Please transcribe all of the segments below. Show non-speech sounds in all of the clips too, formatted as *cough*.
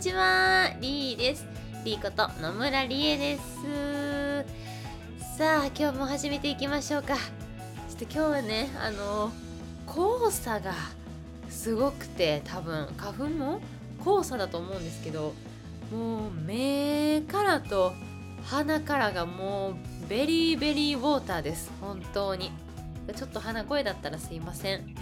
にちはリーです。リーこと野村理恵です。さあ今日も始めていきましょうか。ちょっと今日はねあの黄砂がすごくて多分花粉も黄砂だと思うんですけどもう目からと鼻からがもうベリーベリーウォーターです。本当に。ちょっと鼻声だったらすいません。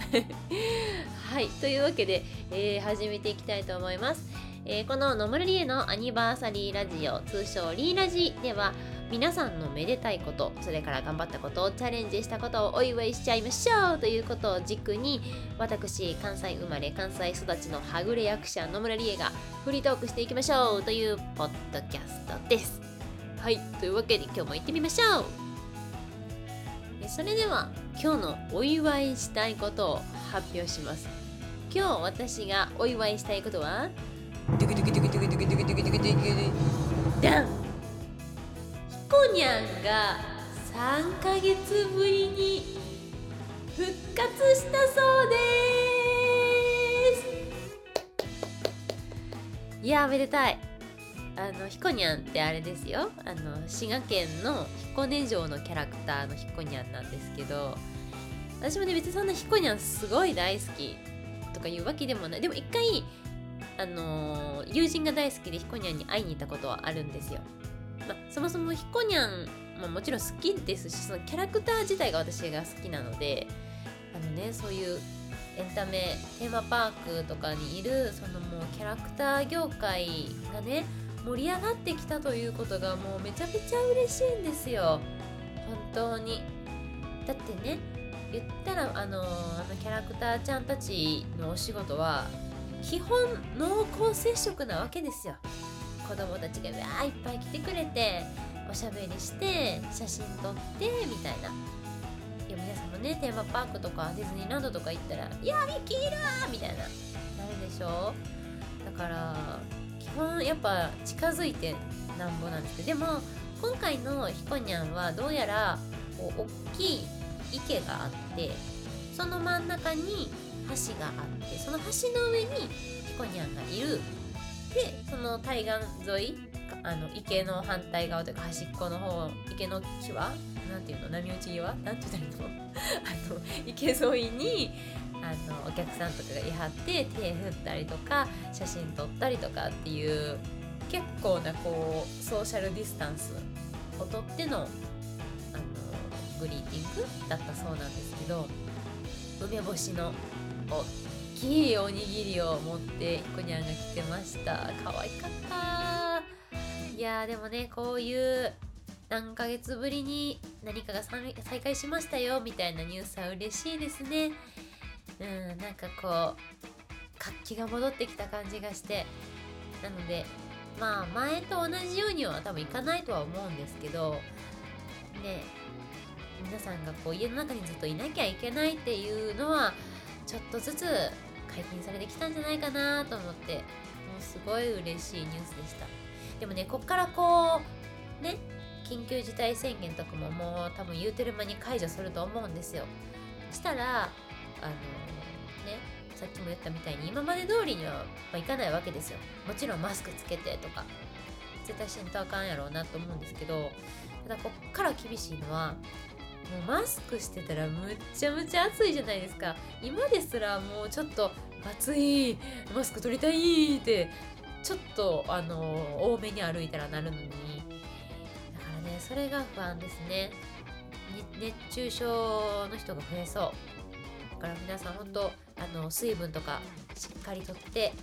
*laughs* はいというわけで、えー、始めていきたいと思います、えー、この野村理恵のアニバーサリーラジオ通称リーラジでは皆さんのめでたいことそれから頑張ったことをチャレンジしたことをお祝いしちゃいましょうということを軸に私関西生まれ関西育ちのはぐれ役者野村理恵がフリートークしていきましょうというポッドキャストです。はいというわけで今日も行ってみましょう。それでは今日のお祝いしたいことを発表します。今日私がお祝いしたいことはダンひこにゃんが3ヶ月ぶりに復活したそうです。いやめでたい。あのひこにゃんってあれですよ。あの滋賀県の彦根城のキャラクターのひこにゃんなんですけど私もね別にそんなひこにゃんすごい大好きとかいうわけでもない。でも一回あの友人が大好きでひこにゃんに会いに行ったことはあるんですよ、まあ、そもそもひこにゃん、まあ、もちろん好きですしそのキャラクター自体が私が好きなのであのねそういうエンタメテーマパークとかにいるそのもうキャラクター業界がね盛り上がってきたということがもうめちゃめちゃ嬉しいんですよ。本当に。だってね言ったらあのあのキャラクターちゃんたちのお仕事は基本濃厚接触なわけですよ。子供たちがわーいっぱい来てくれておしゃべりして写真撮ってみたいな。いや皆さんもねテーマパークとかディズニーランドとか行ったら「いやミッキーいる!」みたいな。なるでしょだから基本やっぱ近づいてなんぼなんですけど。でも今回のひこにゃんはどうやらこう大きい池があってその真ん中に橋があってその橋の上にひこにゃんがいる。でその対岸沿いあの池の反対側というか端っこの方池の際なんていうの波打ち際？なんて言ったらいいの？*laughs* あの池沿いにあのお客さんとかがいはって手振ったりとか写真撮ったりとかっていう結構なこうソーシャルディスタンスをとってのあのグリーティングだったそうなんですけど梅干しの大きいおにぎりを持ってひこにゃんが来てました。可愛かった。いやでもねこういう何ヶ月ぶりに何かが再開しましたよみたいなニュースは嬉しいですね。うんなんかこう活気が戻ってきた感じがして。なのでまあ前と同じようには多分いかないとは思うんですけどね皆さんがこう家の中にずっといなきゃいけないっていうのはちょっとずつ解禁されてきたんじゃないかなと思ってもうすごい嬉しいニュースでした。でもねこっからこうね緊急事態宣言とかももう多分言うてる間に解除すると思うんですよ。したらあのねさっきも言ったみたいに今まで通りには、まあ、いかないわけですよ。もちろんマスクつけてとか絶対しんとあかんやろうなと思うんですけどただこっから厳しいのはもうマスクしてたらむっちゃむちゃ暑いじゃないですか。今ですらもうちょっと暑いマスク取りたいってちょっとあの多めに歩いたらなるのに。だからねそれが不安ですね。熱中症の人が増えそう。だから皆さん本当あの水分とかしっかりとって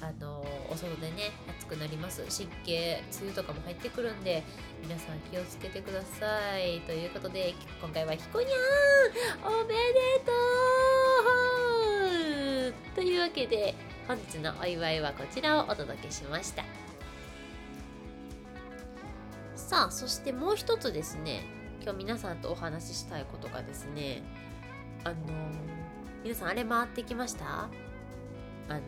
あのお外でね暑くなります。湿気梅雨とかも入ってくるんで皆さん気をつけてください。ということで今回はひこにゃんおめでとう。というわけで本日のお祝いはこちらをお届けしました。さあそしてもう一つですね今日皆さんとお話ししたいことがですねあの皆さんあれ回ってきました？あのー、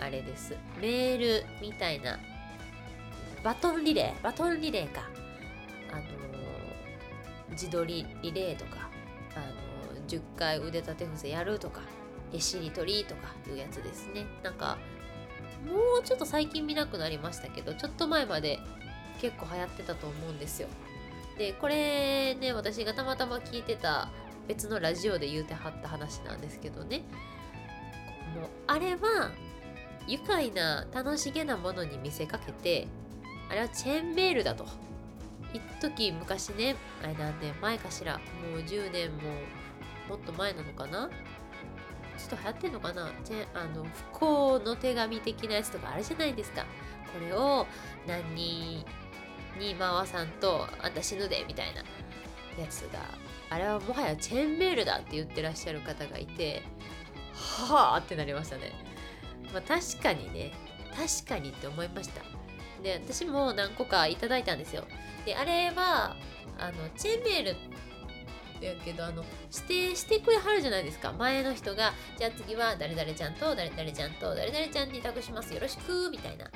あれです。メールみたいな。バトンリレー？バトンリレーか。あのー、自撮りリレーとか。あのー、10回腕立て伏せやるとか。絵しりとりとかいうやつですね。なんかもうちょっと最近見なくなりましたけどちょっと前まで結構流行ってたと思うんですよ。でこれね私がたまたま聞いてた別のラジオで言うてはった話なんですけどね。もうあれは愉快な楽しげなものに見せかけてあれはチェーンメールだと。一時昔ねあれ何年前かしらもう10年ももっと前なのかな？ちょっと流行ってんのかな？チェあの不幸の手紙的なやつとかあるじゃないですか。これを何人に回さんとあんた死ぬでみたいな。やつがあれはもはやチェーンメールだって言ってらっしゃる方がいてはあってなりましたね。まあ確かにね。確かにって思いました。で私も何個かいただいたんですよ。であれはあのチェンメールやけどあの指定してくれはるじゃないですか。前の人がじゃあ次は誰々ちゃんと誰々ちゃんと誰々ちゃんに託します。よろしくみたいな。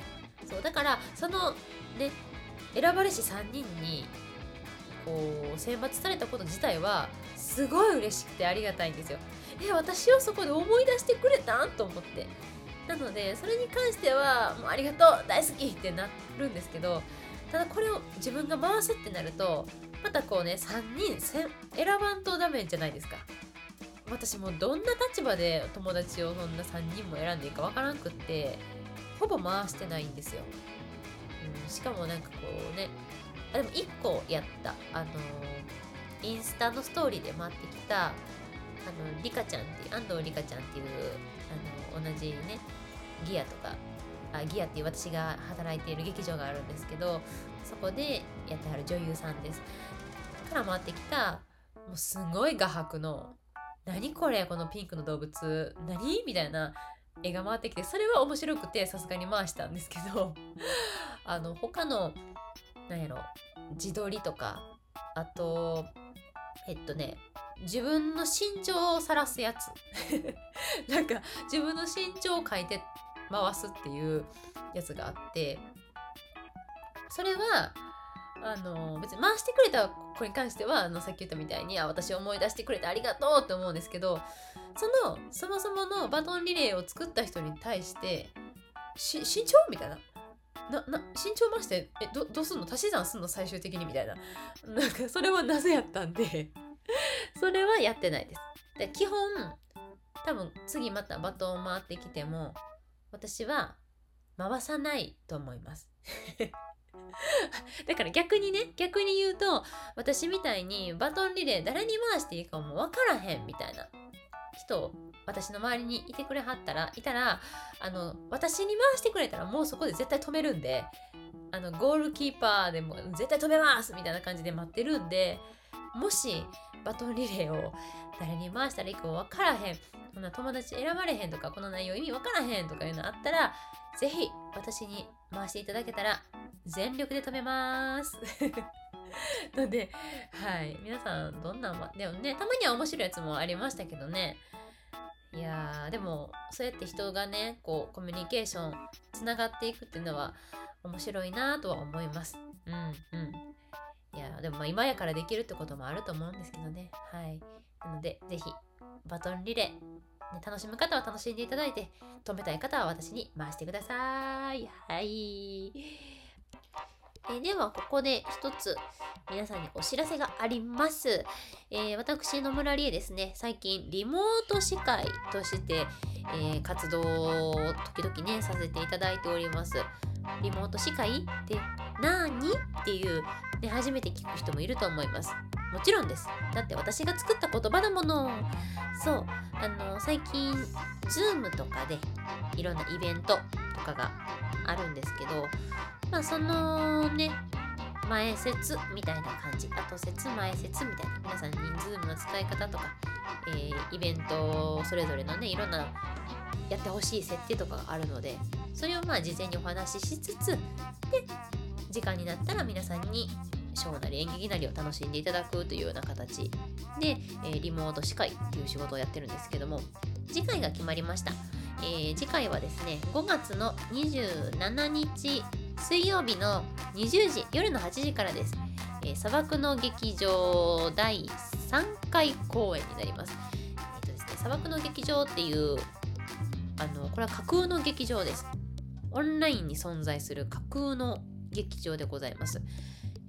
そうだからそのね選ばれし3人にこう選抜されたこと自体はすごい嬉しくてありがたいんですよ。え私をそこで思い出してくれたん？と思って。なのでそれに関してはもうありがとう大好きってなるんですけどただこれを自分が回すってなるとまたこうね3人選ばんとダメじゃないですか。私もどんな立場で友達をそんな3人も選んでいいかわからんくってほぼ回してないんですよ、うん、しかもなんかこうねあでも1個やったあのインスタのストーリーで回ってきたあのリカちゃんっていう安藤リカちゃんっていうあの同じねギアとかあギアっていう私が働いている劇場があるんですけどそこでやってはる女優さんです。から回ってきたもうすごい画伯の何これこのピンクの動物何みたいな絵が回ってきてそれは面白くてさすがに回したんですけど *laughs* あの他の何やろ自撮りとかあとえっとね自分の身長を晒すやつ。*laughs* なんか自分の身長を書いて回すっていうやつがあってそれはあの別に回してくれた子に関してはあのさっき言ったみたいにあ私思い出してくれてありがとうって思うんですけどそのそもそものバトンリレーを作った人に対してし身長みたいな。な、な、身長増して、え、ど、どうすんの？足し算すんの？最終的にみたいな。なんか、それはなぜやったんで *laughs* それはやってないです。で、基本、多分、次またバトン回ってきても、私は回さないと思います。*laughs* だから逆にね逆に言うと私みたいにバトンリレー誰に回していいかも分からへんみたいな。人私の周りにいてくれはったらいたらあの私に回してくれたらもうそこで絶対止めるんであのゴールキーパーでも絶対止めますみたいな感じで待ってるんでもしバトンリレーを誰に回したらいいか分からへんこんな友達選ばれへんとかこの内容意味分からへんとかいうのあったらぜひ私に回していただけたら全力で止めます *laughs* ので、はい。皆さん、どんな、でもね、たまには面白いやつもありましたけどね。いやー、でも、そうやって人がね、こう、コミュニケーション、つながっていくっていうのは、面白いなとは思います。うん、うん。いやでもま今やからできるってこともあると思うんですけどね。はい。なので、ぜひ、バトンリレー、ね、楽しむ方は楽しんでいただいて、止めたい方は私に回してください。はい。えでは、ここで一つ皆さんにお知らせがあります。えー、私、野村理恵ですね、最近リモート司会として、えー、活動を時々ね、させていただいております。リモート司会って何？っていう、ね、初めて聞く人もいると思います。もちろんです。だって私が作った言葉だもの。そう。あの、最近、Zoom とかでいろんなイベントとかがあるんですけど、まあそのね、前説みたいな感じ。後説、前説みたいな。皆さんに Zoom の使い方とか、えー、イベントそれぞれのね、いろんなやってほしい設定とかがあるので、それをまあ事前にお話ししつつ、で、時間になったら皆さんにショーなり演劇なりを楽しんでいただくというような形で、えー、リモート司会っていう仕事をやってるんですけども次回が決まりました、えー、次回はですね5月の27日水曜日の20時夜の8時からです、えー、砂漠の劇場第3回公演になります,、えーとですね、砂漠の劇場っていうあのこれは架空の劇場ですオンラインに存在する架空の劇場でございます。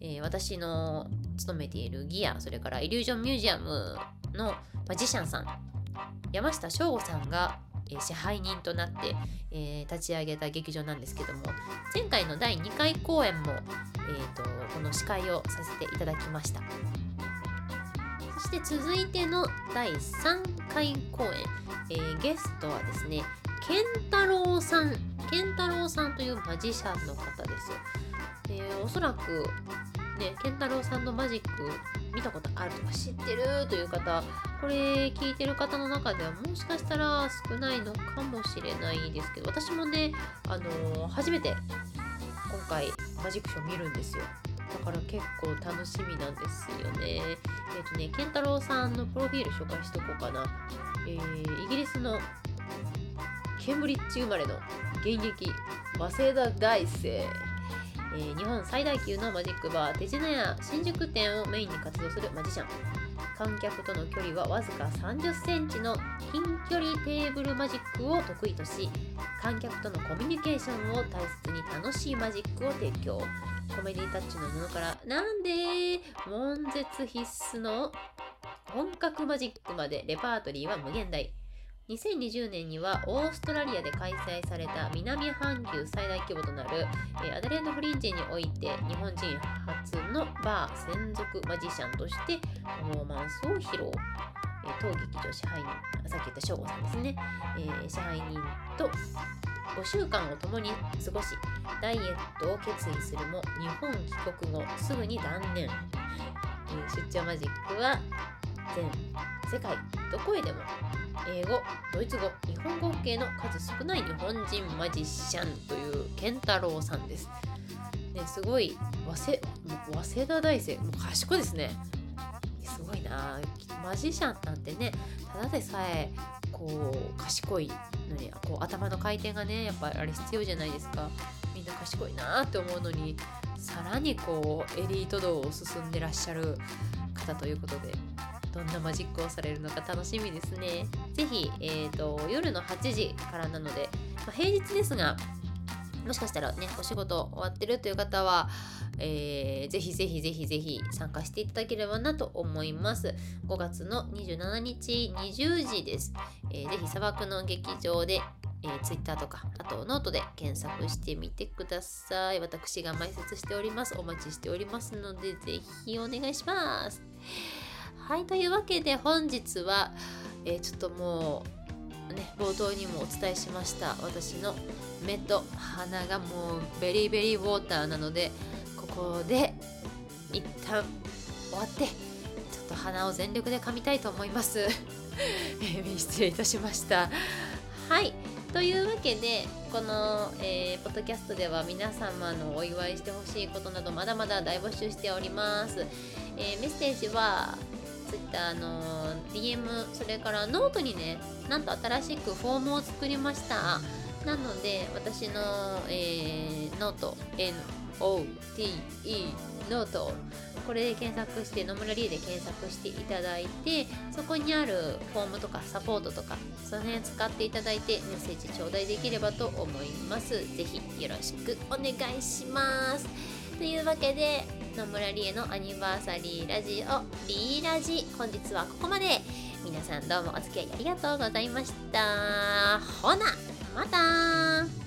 えー、私の勤めているギア、それからイリュージョンミュージアムのマジシャンさん、山下翔吾さんが、支配人となって、えー、立ち上げた劇場なんですけども、前回の第2回公演も、えーと、この司会をさせていただきました。そして続いての第3回公演、えー、ゲストはですね、健太郎さん、健太郎さんというマジシャンの方です。えー、おそらくね、健太郎さんのマジック見たことあるとか知ってるという方、これ聞いてる方の中ではもしかしたら少ないのかもしれないですけど、私もね、あのー、初めて今回マジックショー見るんですよ。だから結構楽しみなんですよね。えっ、とね、健太郎さんのプロフィール紹介しとこうかな。えー、イギリスのケンブリッジ生まれの現役早稲田大生えー、日本最大級のマジックバー手品屋新宿店をメインに活動するマジシャン観客との距離はわずか30センチの近距離テーブルマジックを得意とし観客とのコミュニケーションを大切に楽しいマジックを提供。コメディタッチの布からなんで悶絶必須の本格マジックまでレパートリーは無限大。2020年にはオーストラリアで開催された南半球最大規模となる、えアデレードフリンジにおいて日本人初のバー専属マジシャンとしてパフォーマンスを披露、え当劇場支配人さっき言った省吾さんですね、えー、支配人と5週間を共に過ごしダイエットを決意するも日本帰国後すぐに断念、えー、出張マジックは全世界どこへでも英語、ドイツ語、日本語系の数少ない日本人マジシャンという健太郎さんです。ね、すごい早稲早稲田大生、もう賢いですね。すごいなマジシャンなんてね、ただでさえこう賢いのにこう頭の回転がねやっぱあれ必要じゃないですかみんな賢いなって思うのにさらにこうエリート道を進んでらっしゃる方ということでどんなマジックをされるのか楽しみですね。ぜひ、えーと、夜の8時からなので、まあ、平日ですが、もしかしたらね、お仕事終わってるという方は、えー、ぜひぜひぜひぜひ参加していただければなと思います。5月の27日20時です。えー、ぜひ砂漠の劇場で、えー、Twitter とか、あとノートで検索してみてください。私が埋設しております。お待ちしておりますので、ぜひお願いします。はいというわけで本日は、えー、ちょっともうね冒頭にもお伝えしました私の目と鼻がもう very very water なのでここで一旦終わってちょっと鼻を全力でかみたいと思います、*laughs* えー、失礼いたしました。はいというわけでこの、えー、ポッドキャストでは皆様のお祝いしてほしいことなどまだまだ大募集しております、えー、メッセージは Twitter の DM それからノートにねなんと新しくフォームを作りました。なので私の、えー、ノート NOTE ノートこれで検索して野村理恵で検索していただいてそこにあるフォームとかサポートとかその辺使っていただいてメッセージ頂戴できればと思います。是非よろしくお願いします。というわけで野村理恵のアニバーサリーラジオリーラジ本日はここまで皆さんどうもお付き合いありがとうございましたほなまた